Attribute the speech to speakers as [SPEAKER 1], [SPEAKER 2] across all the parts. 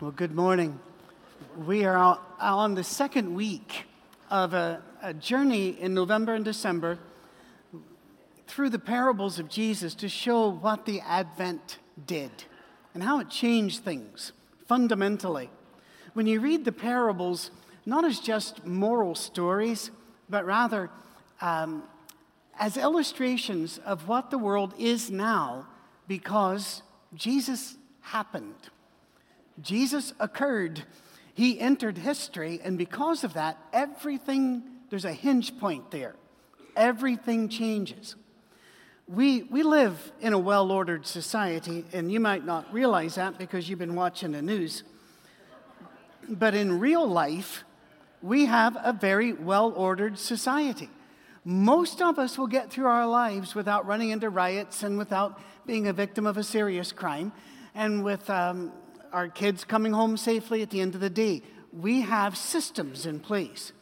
[SPEAKER 1] Well, good morning. We are on the second week of a, a, journey in November and December through the parables of Jesus to show what the Advent did and how it changed things fundamentally. When you read the parables, not as just moral stories, but rather um, as illustrations of what the world is now because Jesus happened. Jesus occurred, he entered history, and because of that, everything, there's a hinge point there. Everything changes. We, we live in a well ordered society, and you might not realize that because you've been watching the news. But in real life, we have a very well ordered society. Most of us will get through our lives without running into riots and without being a victim of a serious crime and with um, our kids coming home safely at the end of the day. We have systems in place.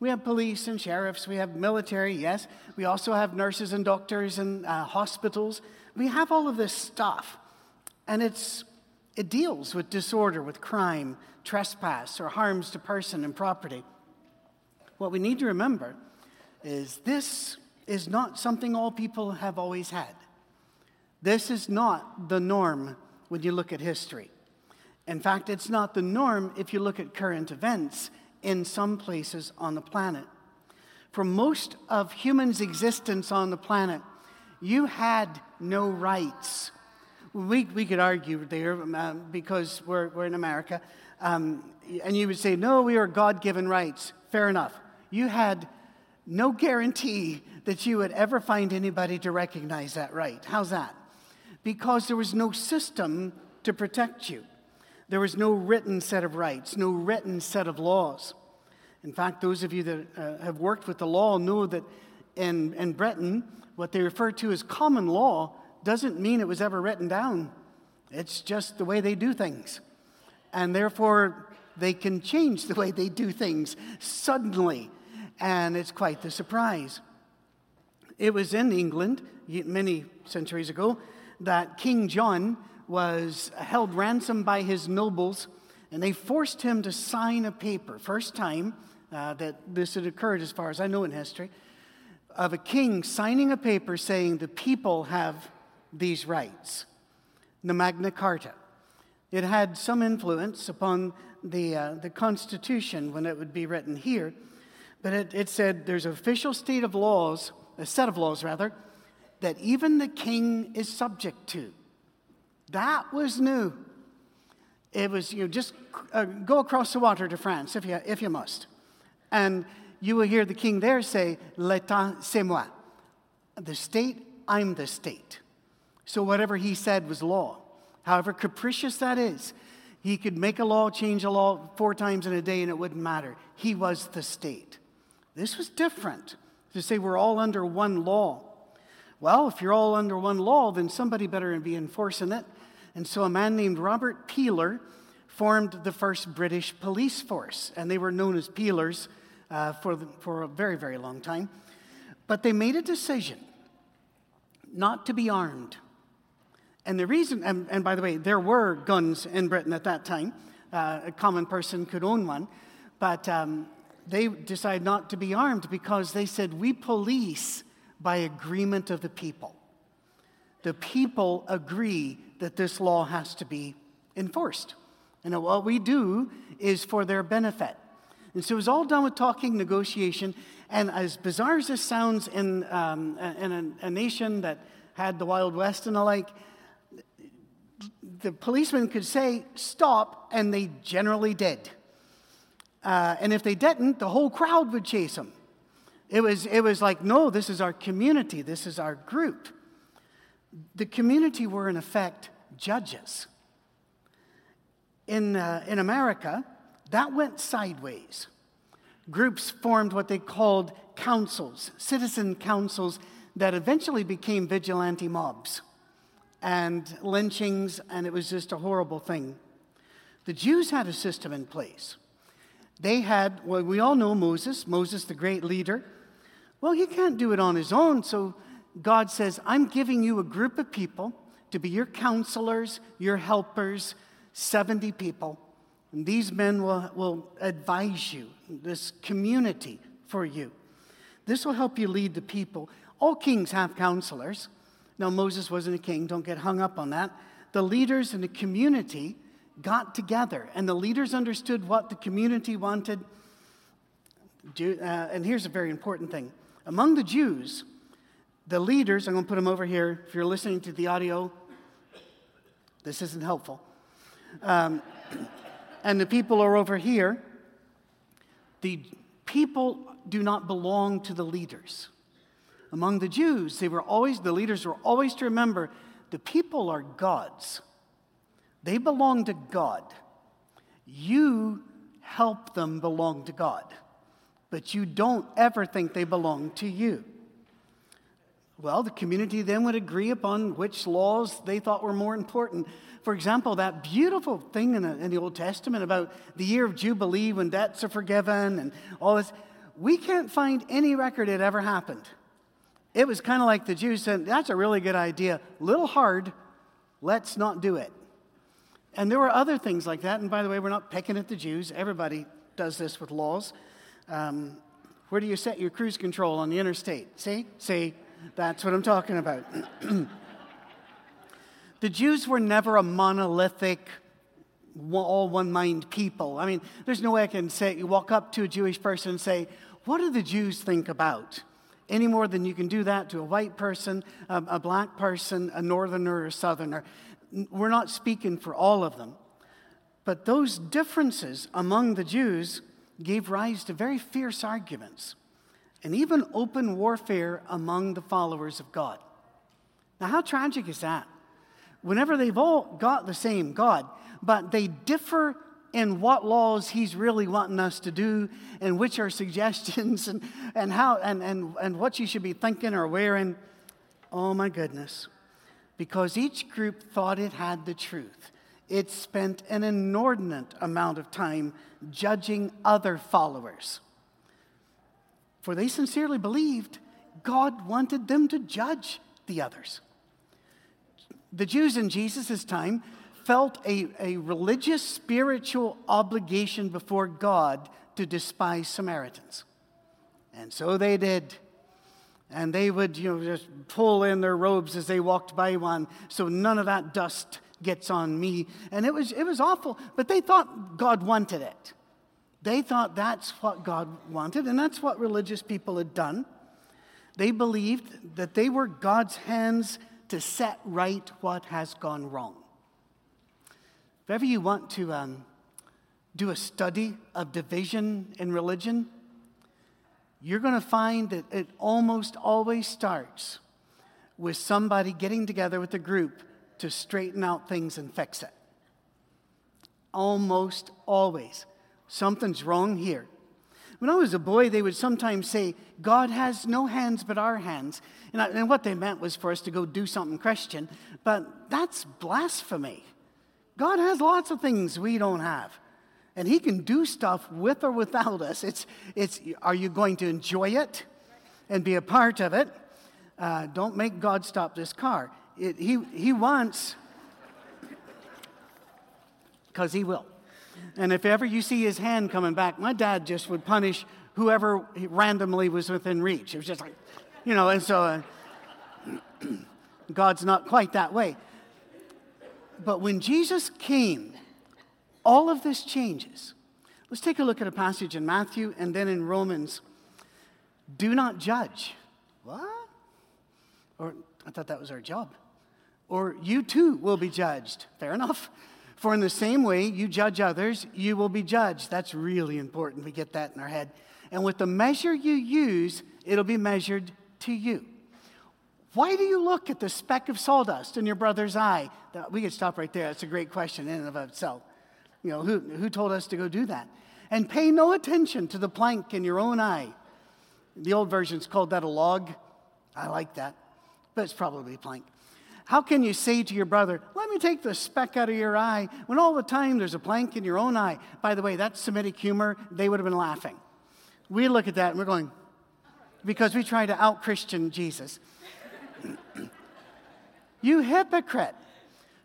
[SPEAKER 1] We have police and sheriffs, we have military, yes. We also have nurses and doctors and uh, hospitals. We have all of this stuff. And it's, it deals with disorder, with crime, trespass, or harms to person and property. What we need to remember is this is not something all people have always had. This is not the norm when you look at history. In fact, it's not the norm if you look at current events in some places on the planet. For most of humans' existence on the planet, you had no rights. We, we could argue there um, because we're, we're in America, um, and you would say, no, we are God given rights. Fair enough. You had no guarantee that you would ever find anybody to recognize that right. How's that? Because there was no system to protect you. There was no written set of rights, no written set of laws. In fact, those of you that uh, have worked with the law know that in, in Britain, what they refer to as common law doesn't mean it was ever written down. It's just the way they do things. And therefore, they can change the way they do things suddenly. And it's quite the surprise. It was in England many centuries ago that King John was held ransom by his nobles, and they forced him to sign a paper. First time uh, that this had occurred, as far as I know in history, of a king signing a paper saying the people have these rights. The Magna Carta. It had some influence upon the, uh, the Constitution when it would be written here, but it, it said there's an official state of laws, a set of laws rather, that even the king is subject to. That was new. It was, you know, just uh, go across the water to France if you, if you must. And you will hear the king there say, L'État, c'est moi. The state, I'm the state. So whatever he said was law. However capricious that is, he could make a law, change a law four times in a day, and it wouldn't matter. He was the state. This was different to say we're all under one law. Well, if you're all under one law, then somebody better be enforcing it. And so a man named Robert Peeler formed the first British police force, and they were known as Peelers uh, for, the, for a very, very long time. But they made a decision not to be armed. And the reason, and, and by the way, there were guns in Britain at that time. Uh, a common person could own one. But um, they decided not to be armed because they said, We police by agreement of the people. The people agree that this law has to be enforced. And what we do is for their benefit. And so it was all done with talking, negotiation. And as bizarre as this sounds in, um, in a, a, nation that had the Wild West and the like, the policeman could say, stop, and they generally did. Uh, and if they didn't, the whole crowd would chase them. It was, it was like, no, this is our community, this is our group. The community were, in effect, judges. In, uh, in America, that went sideways. Groups formed what they called councils, citizen councils, that eventually became vigilante mobs and lynchings, and it was just a horrible thing. The Jews had a system in place. They had, well, we all know Moses, Moses, the great leader. Well, he can't do it on his own, so God says, I'm giving you a group of people to be your counselors, your helpers, 70 people. And these men will, will advise you, this community for you. This will help you lead the people. All kings have counselors. Now, Moses wasn't a king, don't get hung up on that. The leaders in the community got together, and the leaders understood what the community wanted. Uh, and here's a very important thing among the Jews, the leaders, I'm going to put them over here. If you're listening to the audio, this isn't helpful. Um, and the people are over here. The people do not belong to the leaders. Among the Jews, they were always, the leaders were always to remember the people are God's. They belong to God. You help them belong to God, but you don't ever think they belong to you. Well, the community then would agree upon which laws they thought were more important. For example, that beautiful thing in the, in the Old Testament about the year of Jubilee when debts are forgiven and all this, we can't find any record it ever happened. It was kind of like the Jews said, That's a really good idea. Little hard, let's not do it. And there were other things like that. And by the way, we're not picking at the Jews. Everybody does this with laws. Um, where do you set your cruise control on the interstate? See? See? That's what I'm talking about. the Jews were never a monolithic, all one mind people. I mean, there's no way I can say, you walk up to a Jewish person and say, What do the Jews think about? Any more than you can do that to a white person, a, a black person, a northerner, or a southerner. We're not speaking for all of them. But those differences among the Jews gave rise to very fierce arguments and even open warfare among the followers of God. Now, how tragic is that? Whenever they've all got the same God, but they differ in what laws he's really wanting us to do and which are suggestions and, and how and, and, and what you should be thinking or wearing. Oh my goodness. Because each group thought it had the truth. It spent an inordinate amount of time judging other followers for they sincerely believed God wanted them to judge the others. The Jews in Jesus' time felt a, a religious, spiritual obligation before God to despise Samaritans. And so they did. And they would, you know, just pull in their robes as they walked by one, so none of that dust gets on me. And it was, it was awful, but they thought God wanted it. They thought that's what God wanted, and that's what religious people had done. They believed that they were God's hands to set right what has gone wrong. If ever you want to um, do a study of division in religion, you're going to find that it almost always starts with somebody getting together with a group to straighten out things and fix it. Almost always. Something's wrong here. When I was a boy, they would sometimes say, God has no hands but our hands. And, I, and, what they meant was for us to go do something Christian, but that's blasphemy. God has lots of things we don't have. And He can do stuff with or without us. It's, it's, are you going to enjoy it and be a part of it? Uh, don't make God stop this car. It, he, he wants, because He will. And if ever you see his hand coming back, my dad just would punish whoever randomly was within reach. It was just like, you know, and so uh, God's not quite that way. But when Jesus came, all of this changes. Let's take a look at a passage in Matthew and then in Romans. Do not judge. What? Or I thought that was our job. Or you too will be judged. Fair enough. For in the same way you judge others, you will be judged. That's really important. We get that in our head. And with the measure you use, it'll be measured to you. Why do you look at the speck of sawdust in your brother's eye? We could stop right there. That's a great question in and of itself. You know, who, who told us to go do that? And pay no attention to the plank in your own eye. The old version's called that a log. I like that, but it's probably a plank. How can you say to your brother, Let me take the speck out of your eye, when all the time there's a plank in your own eye? By the way, that's Semitic humor. They would have been laughing. We look at that and we're going, because we try to out Christian Jesus. you hypocrite.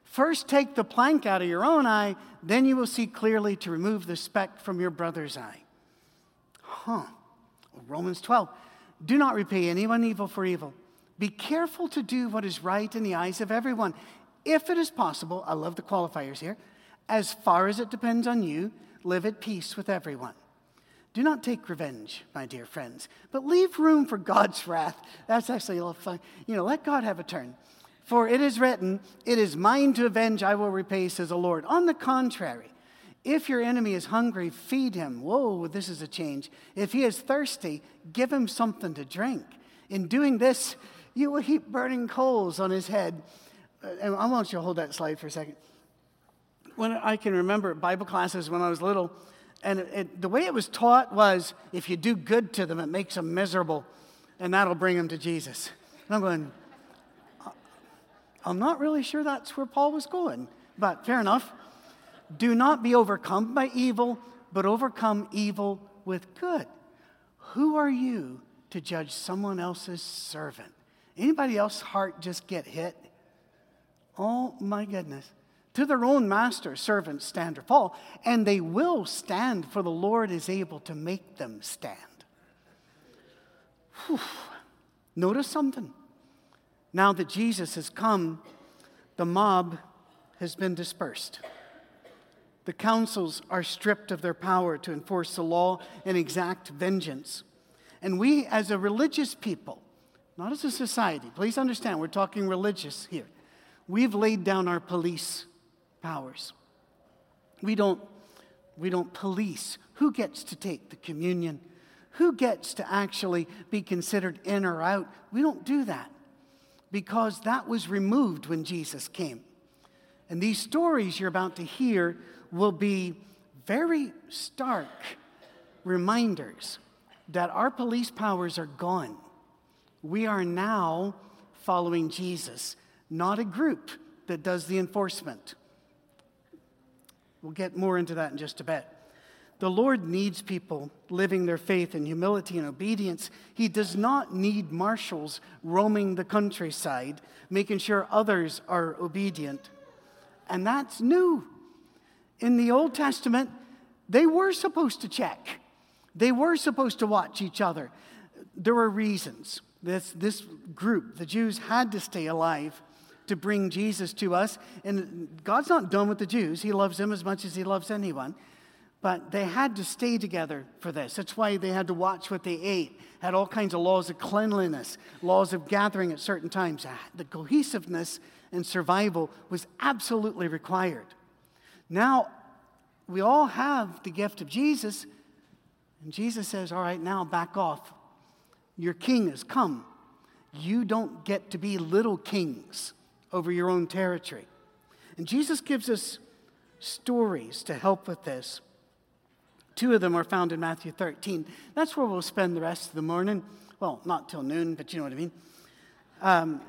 [SPEAKER 1] First, take the plank out of your own eye, then you will see clearly to remove the speck from your brother's eye. Huh. Romans 12. Do not repay anyone evil for evil. Be careful to do what is right in the eyes of everyone. If it is possible, I love the qualifiers here, as far as it depends on you, live at peace with everyone. Do not take revenge, my dear friends, but leave room for God's wrath. That's actually a little fun. You know, let God have a turn. For it is written, It is mine to avenge, I will repay, says the Lord. On the contrary, if your enemy is hungry, feed him. Whoa, this is a change. If he is thirsty, give him something to drink. In doing this, you will heap burning coals on his head. Uh, and I want you to hold that slide for a second. When I can remember Bible classes when I was little, and it, it, the way it was taught was if you do good to them, it makes them miserable, and that'll bring them to Jesus. And I'm going, uh, I'm not really sure that's where Paul was going, but fair enough. Do not be overcome by evil, but overcome evil with good. Who are you to judge someone else's servant? Anybody else's heart just get hit? Oh my goodness. To their own master, servants stand or fall, and they will stand, for the Lord is able to make them stand. Whew. Notice something. Now that Jesus has come, the mob has been dispersed. The councils are stripped of their power to enforce the law and exact vengeance. And we, as a religious people, not as a society, please understand, we're talking religious here, we've laid down our police powers. We don't, we don't police who gets to take the communion, who gets to actually be considered in or out. We don't do that because that was removed when Jesus came. And these stories you're about to hear will be very stark reminders that our police powers are gone. We are now following Jesus, not a group that does the enforcement. We'll get more into that in just a bit. The Lord needs people living their faith in humility and obedience. He does not need marshals roaming the countryside, making sure others are obedient. And that's new in the Old Testament, they were supposed to check. They were supposed to watch each other. There were reasons. This, this group, the Jews, had to stay alive to bring Jesus to us. And God's not done with the Jews. He loves them as much as He loves anyone. But they had to stay together for this. That's why they had to watch what they ate, had all kinds of laws of cleanliness, laws of gathering at certain times. Ah, the cohesiveness and survival was absolutely required. Now, we all have the gift of Jesus, and Jesus says, All right, now back off. Your king has come. You don't get to be little kings over your own territory. And Jesus gives us stories to help with this. Two of them are found in Matthew 13. That's where we'll spend the rest of the morning. Well, not till noon, but you know what I mean. Um,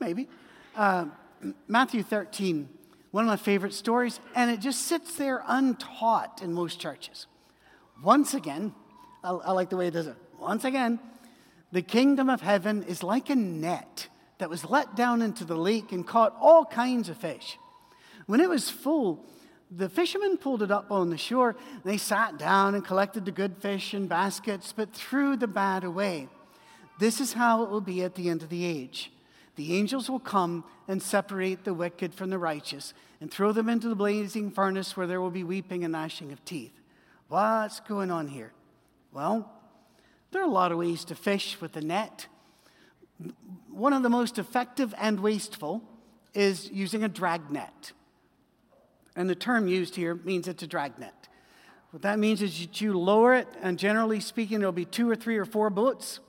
[SPEAKER 1] maybe. Uh, Matthew 13 one of my favorite stories, and it just sits there untaught in most churches. Once again, I, I like the way it does it. Once again, the kingdom of heaven is like a net that was let down into the lake and caught all kinds of fish. When it was full, the fishermen pulled it up on the shore. They sat down and collected the good fish in baskets, but threw the bad away. This is how it will be at the end of the age. The angels will come and separate the wicked from the righteous and throw them into the blazing furnace where there will be weeping and gnashing of teeth. What's going on here? Well, there are a lot of ways to fish with a net. One of the most effective and wasteful is using a drag net. And the term used here means it's a drag net. What that means is that you lower it, and generally speaking, there'll be two or three or four boats,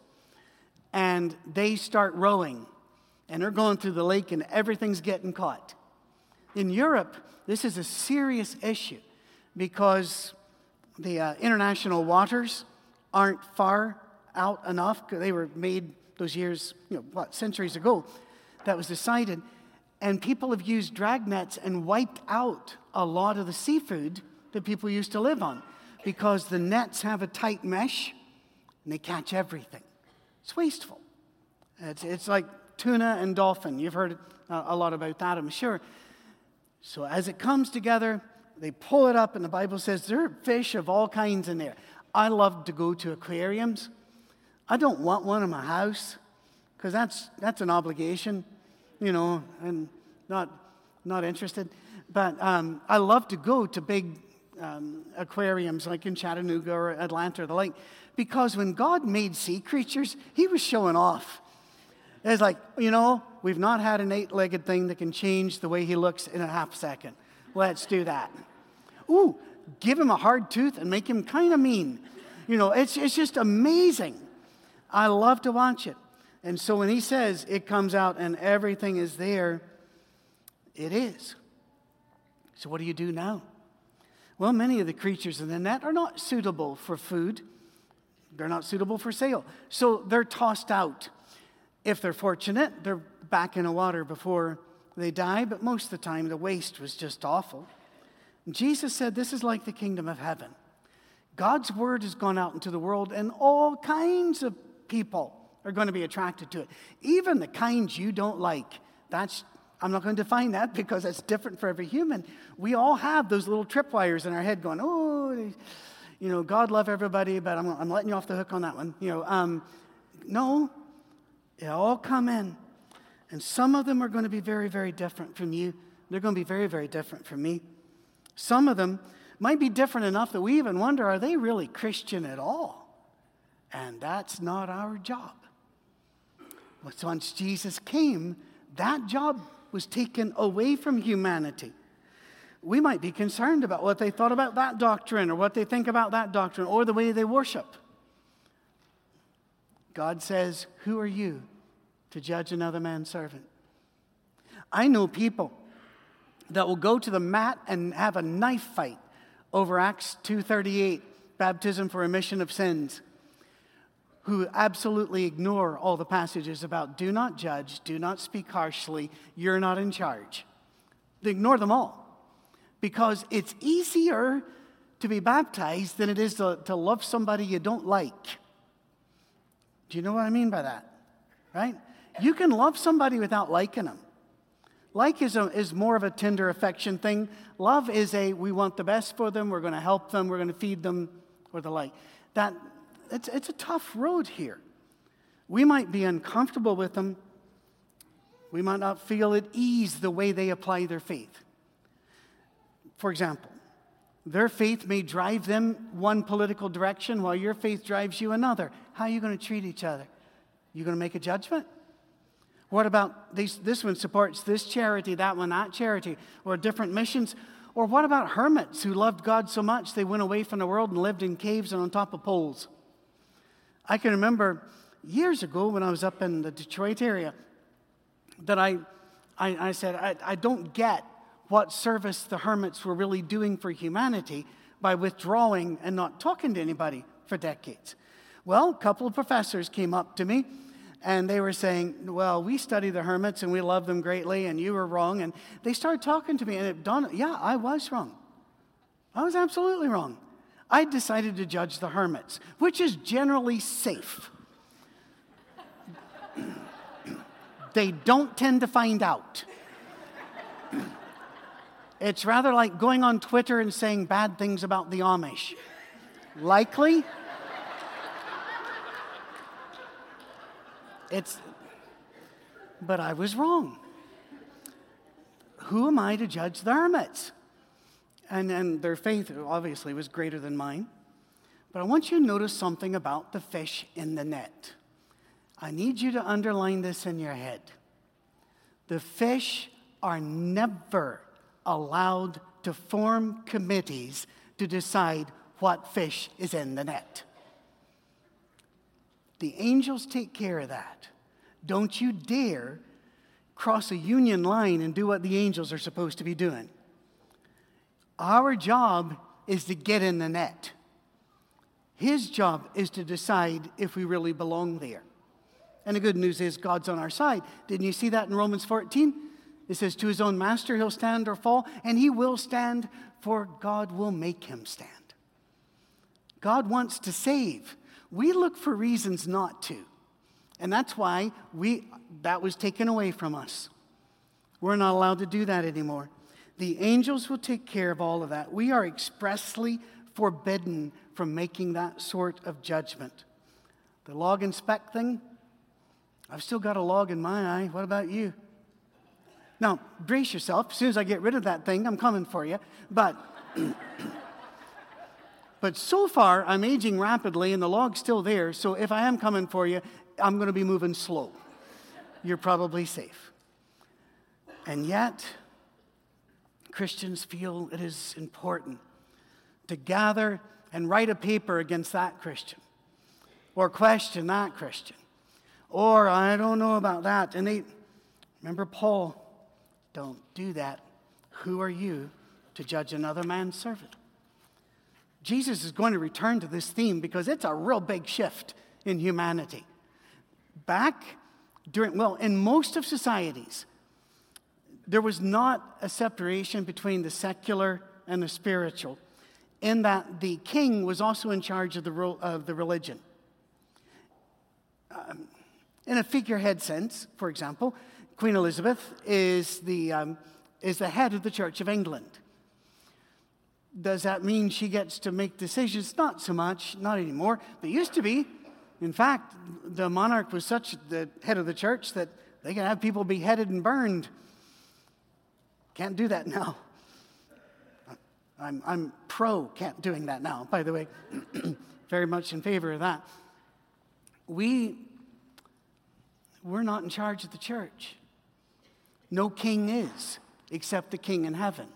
[SPEAKER 1] and they start rowing and they're going through the lake and everything's getting caught. In Europe, this is a serious issue because the uh, international waters aren't far out enough. They were made those years, you know, what, centuries ago, that was decided. And people have used drag nets and wiped out a lot of the seafood that people used to live on because the nets have a tight mesh and they catch everything. It's wasteful. It's, it's like tuna and dolphin. You've heard uh, a lot about that, I'm sure. So as it comes together, they pull it up, and the Bible says there are fish of all kinds in there. I love to go to aquariums. I don't want one in my house because that's, that's an obligation, you know, and not, not interested. But um, I love to go to big um, aquariums like in Chattanooga or Atlanta or the like because when God made sea creatures, He was showing off. It's like, you know, we've not had an eight legged thing that can change the way he looks in a half second. Let's do that. Ooh, give him a hard tooth and make him kind of mean. You know, it's, it's just amazing. I love to watch it. And so when he says it comes out and everything is there, it is. So what do you do now? Well, many of the creatures in the net are not suitable for food. They're not suitable for sale. So they're tossed out. If they're fortunate, they're back in the water before they die, but most of the time the waste was just awful. Jesus said, This is like the kingdom of heaven. God's word has gone out into the world, and all kinds of people are going to be attracted to it. Even the kinds you don't like. That's I'm not going to define that because that's different for every human. We all have those little tripwires in our head going, oh, you know, God love everybody, but I'm, I'm letting you off the hook on that one. You know, um, no, they all come in. And some of them are going to be very, very different from you. They're going to be very, very different from me. Some of them might be different enough that we even wonder are they really Christian at all? And that's not our job. Once Jesus came, that job was taken away from humanity. We might be concerned about what they thought about that doctrine or what they think about that doctrine or the way they worship. God says, Who are you to judge another man's servant? I know people that will go to the mat and have a knife fight over Acts 2:38, baptism for remission of sins, who absolutely ignore all the passages about do not judge, do not speak harshly, you're not in charge. They ignore them all because it's easier to be baptized than it is to, to love somebody you don't like. Do you know what I mean by that? Right? You can love somebody without liking them. Like is, a, is more of a tender affection thing. Love is a we want the best for them, we're going to help them, we're going to feed them, or the like. That, it's, it's a tough road here. We might be uncomfortable with them. We might not feel at ease the way they apply their faith. For example, their faith may drive them one political direction while your faith drives you another. How are you going to treat each other? You going to make a judgment? What about these, this one supports this charity, that one that charity, or different missions? Or what about hermits who loved God so much they went away from the world and lived in caves and on top of poles? I can remember years ago when I was up in the Detroit area that I, I, I said, I, I don't get what service the hermits were really doing for humanity by withdrawing and not talking to anybody for decades. Well, a couple of professors came up to me and they were saying, Well, we study the hermits and we love them greatly, and you were wrong. And they started talking to me, and it dawned, yeah, I was wrong. I was absolutely wrong. I decided to judge the hermits, which is generally safe. they don't tend to find out. it's rather like going on Twitter and saying bad things about the Amish. Likely? It's, but I was wrong. Who am I to judge the hermits? And, and their faith obviously was greater than mine. But I want you to notice something about the fish in the net. I need you to underline this in your head. The fish are never allowed to form committees to decide what fish is in the net. The angels take care of that. Don't you dare cross a union line and do what the angels are supposed to be doing. Our job is to get in the net. His job is to decide if we really belong there. And the good news is God's on our side. Didn't you see that in Romans 14? It says, To his own master he'll stand or fall, and he will stand, for God will make him stand. God wants to save. We look for reasons not to. And that's why we, that was taken away from us. We're not allowed to do that anymore. The angels will take care of all of that. We are expressly forbidden from making that sort of judgment. The log and speck thing, I've still got a log in my eye. What about you? Now, brace yourself. As soon as I get rid of that thing, I'm coming for you. But, but so far, I'm aging rapidly and the log's still there. So if I am coming for you, I'm going to be moving slow. You're probably safe. And yet, Christians feel it is important to gather and write a paper against that Christian or question that Christian or I don't know about that. And they, remember Paul, don't do that. Who are you to judge another man's servant? Jesus is going to return to this theme because it's a real big shift in humanity. Back during, well, in most of societies, there was not a separation between the secular and the spiritual, in that the king was also in charge of the, of the religion. Um, in a figurehead sense, for example, Queen Elizabeth is the, um, is the head of the Church of England. Does that mean she gets to make decisions? Not so much, not anymore, They used to be. In fact, the monarch was such the head of the church that they can have people beheaded and burned. Can't do that now. I'm, I'm pro can't doing that now, by the way. Very much in favor of that. We we're not in charge of the church. No king is, except the king in heaven.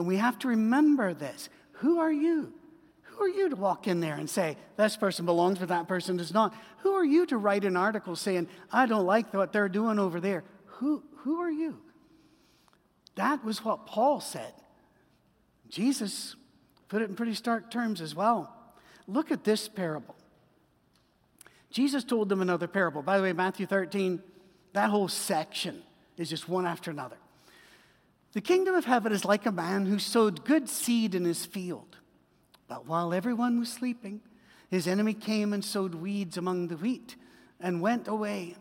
[SPEAKER 1] And we have to remember this. Who are you? Who are you to walk in there and say, this person belongs, but that person does not? Who are you to write an article saying, I don't like what they're doing over there? Who, who are you? That was what Paul said. Jesus put it in pretty stark terms as well. Look at this parable. Jesus told them another parable. By the way, Matthew 13, that whole section is just one after another. The kingdom of heaven is like a man who sowed good seed in his field. But while everyone was sleeping, his enemy came and sowed weeds among the wheat and went away.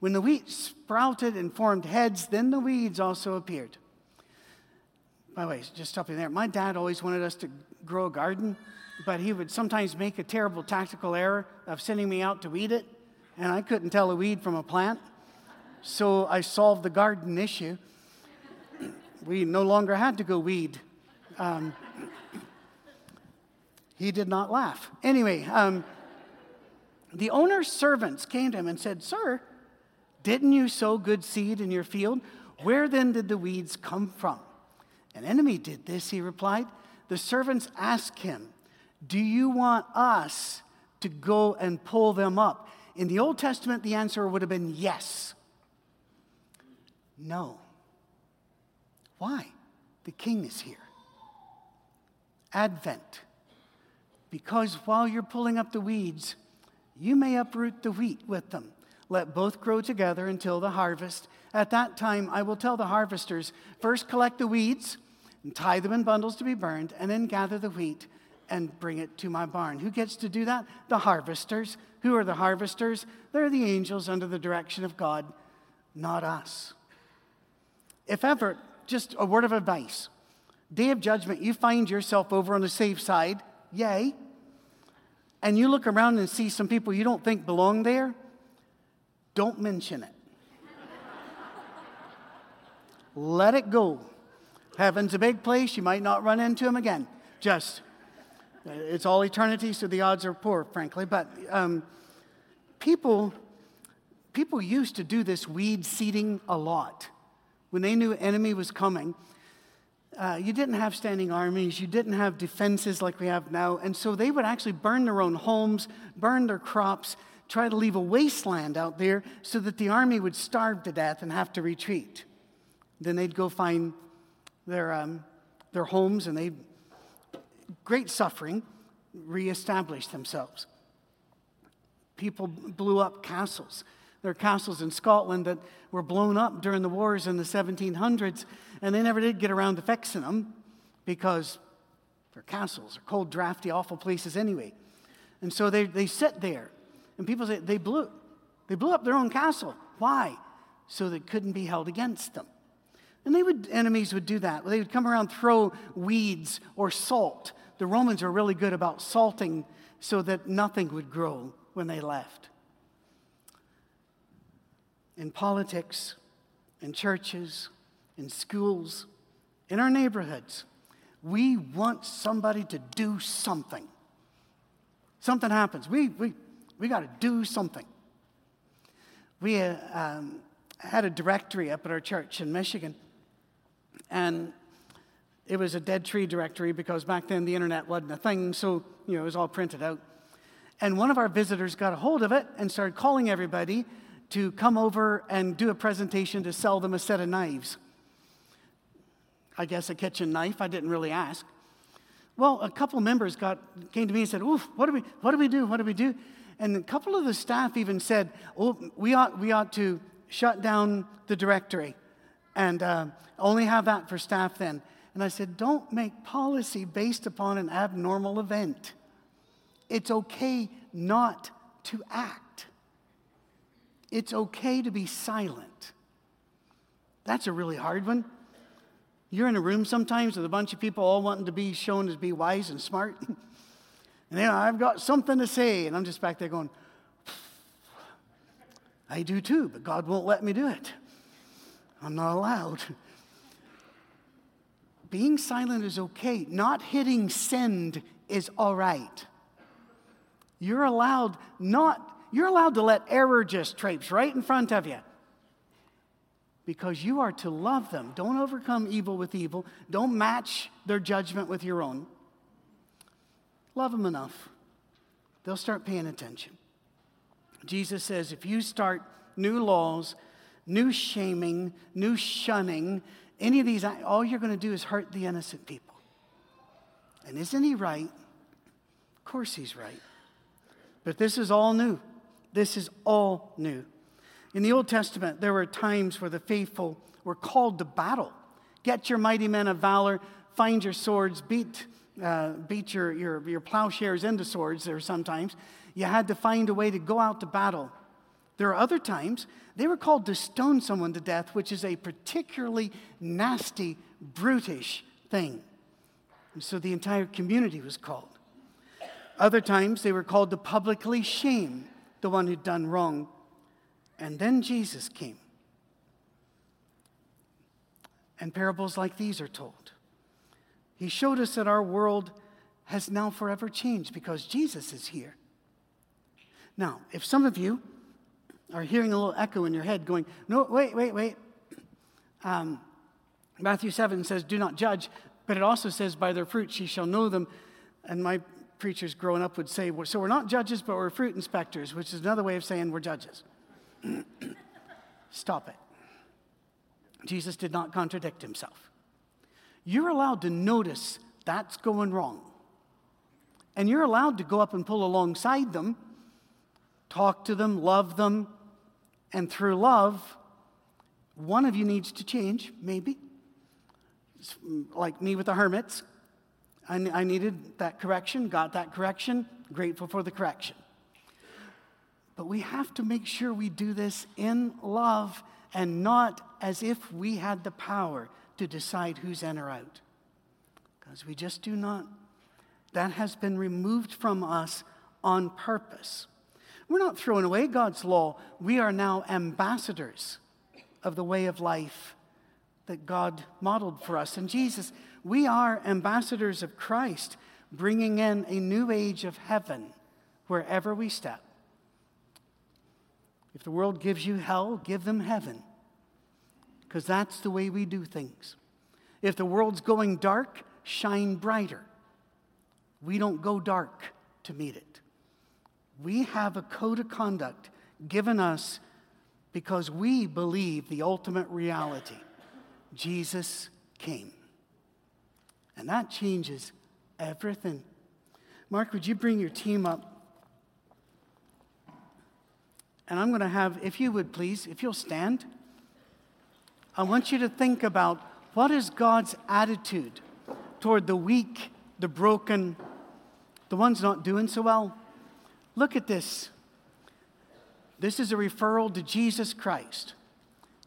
[SPEAKER 1] When the wheat sprouted and formed heads, then the weeds also appeared. By the way, just stopping there, my dad always wanted us to grow a garden but he would sometimes make a terrible tactical error of sending me out to weed it, and I couldn't tell a weed from a plant. So I solved the garden issue. We no longer had to go weed. Um, he did not laugh. Anyway, um, the owner's servants came to him and said, Sir, didn't you sow good seed in your field? Where then did the weeds come from? An enemy did this, he replied. The servants asked him, do you want us to go and pull them up? In the Old Testament, the answer would have been yes. No. Why? The king is here. Advent. Because while you're pulling up the weeds, you may uproot the wheat with them. Let both grow together until the harvest. At that time, I will tell the harvesters first collect the weeds and tie them in bundles to be burned, and then gather the wheat and bring it to my barn. Who gets to do that? The harvesters. Who are the harvesters? They're the angels under the direction of God, not us. If ever, just a word of advice day of judgment, you find yourself over on the safe side, yay, and you look around and see some people you don't think belong there, don't mention it. Let it go. Heaven's a big place. You might not run into them again. Just it's all eternity, so the odds are poor, frankly. But um, people, people used to do this weed seeding a lot. When they knew enemy was coming, uh, you didn't have standing armies, you didn't have defenses like we have now, and so they would actually burn their own homes, burn their crops, try to leave a wasteland out there so that the army would starve to death and have to retreat. Then they'd go find their, um, their homes and they'd great suffering, reestablished themselves. People blew up castles. There are castles in Scotland that were blown up during the wars in the 1700s, and they never did get around to fixing them because they're castles. They're cold, drafty, awful places anyway. And so they, they sit there, and people say they blew, they blew up their own castle. Why? So that it couldn't be held against them. And they would, enemies would do that. They would come around, throw weeds or salt. The Romans are really good about salting so that nothing would grow when they left. In politics, in churches, in schools, in our neighborhoods, we want somebody to do something. Something happens. We, we, we got to do something. We uh, um, had a directory up at our church in Michigan, and it was a dead tree directory because back then the internet wasn't a thing, so you know it was all printed out. And one of our visitors got a hold of it and started calling everybody to come over and do a presentation to sell them a set of knives. I guess a kitchen knife. I didn't really ask. Well, a couple members got, came to me and said, Oof, what do we, what do we do? What do we do? And a couple of the staff even said, Oh, we ought, we ought to shut down the directory and uh, only have that for staff then. And I said, Don't make policy based upon an abnormal event. It's okay not to act, it's okay to be silent. That's a really hard one. You're in a room sometimes with a bunch of people all wanting to be shown as be wise and smart. and you know, I've got something to say, and I'm just back there going, I do too, but God won't let me do it. I'm not allowed. Being silent is okay. Not hitting send is all right. You're allowed not, you're allowed to let error just traipse right in front of you because you are to love them. Don't overcome evil with evil. Don't match their judgment with your own. Love them enough, they'll start paying attention. Jesus says if you start new laws, new shaming, new shunning, any of these, all you're going to do is hurt the innocent people. And isn't he right? Of course he's right. But this is all new. This is all new. In the Old Testament, there were times where the faithful were called to battle. Get your mighty men of valor, find your swords, beat, uh, beat your, your, your plowshares into swords there sometimes. You had to find a way to go out to battle. There are other times they were called to stone someone to death, which is a particularly nasty, brutish thing. And so the entire community was called. Other times they were called to publicly shame the one who'd done wrong and then Jesus came. And parables like these are told. He showed us that our world has now forever changed because Jesus is here. Now, if some of you are hearing a little echo in your head going, no, wait, wait, wait. Um, Matthew 7 says, do not judge, but it also says, by their fruits ye shall know them. And my preachers growing up would say, so we're not judges, but we're fruit inspectors, which is another way of saying we're judges. Stop it. Jesus did not contradict himself. You're allowed to notice that's going wrong. And you're allowed to go up and pull alongside them, talk to them, love them, and through love, one of you needs to change, maybe. Like me with the hermits. I, I needed that correction, got that correction, grateful for the correction. But we have to make sure we do this in love and not as if we had the power to decide who's in or out. Because we just do not. That has been removed from us on purpose. We're not throwing away God's law. We are now ambassadors of the way of life that God modeled for us. And Jesus, we are ambassadors of Christ, bringing in a new age of heaven wherever we step. If the world gives you hell, give them heaven. Because that's the way we do things. If the world's going dark, shine brighter. We don't go dark to meet it. We have a code of conduct given us because we believe the ultimate reality Jesus came. And that changes everything. Mark, would you bring your team up? And I'm going to have, if you would please, if you'll stand, I want you to think about what is God's attitude toward the weak, the broken, the ones not doing so well. Look at this. This is a referral to Jesus Christ.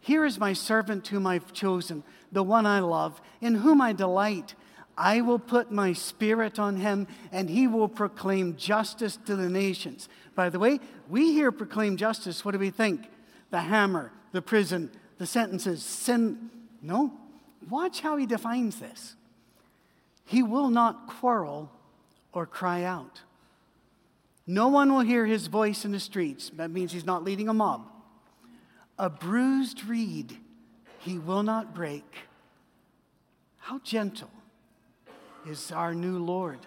[SPEAKER 1] Here is my servant whom I've chosen, the one I love, in whom I delight. I will put my spirit on him, and he will proclaim justice to the nations. By the way, we hear proclaim justice. What do we think? The hammer, the prison, the sentences, sin. No. Watch how he defines this. He will not quarrel or cry out. No one will hear his voice in the streets. That means he's not leading a mob. A bruised reed he will not break. How gentle is our new Lord.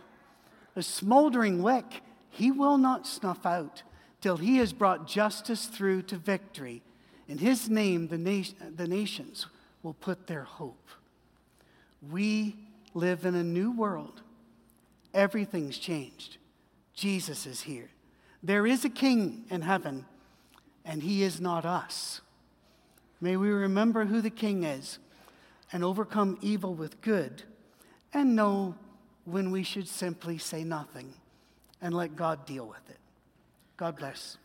[SPEAKER 1] A smoldering wick he will not snuff out till he has brought justice through to victory. In his name, the, na- the nations will put their hope. We live in a new world. Everything's changed. Jesus is here. There is a king in heaven, and he is not us. May we remember who the king is and overcome evil with good and know when we should simply say nothing and let God deal with it. God bless.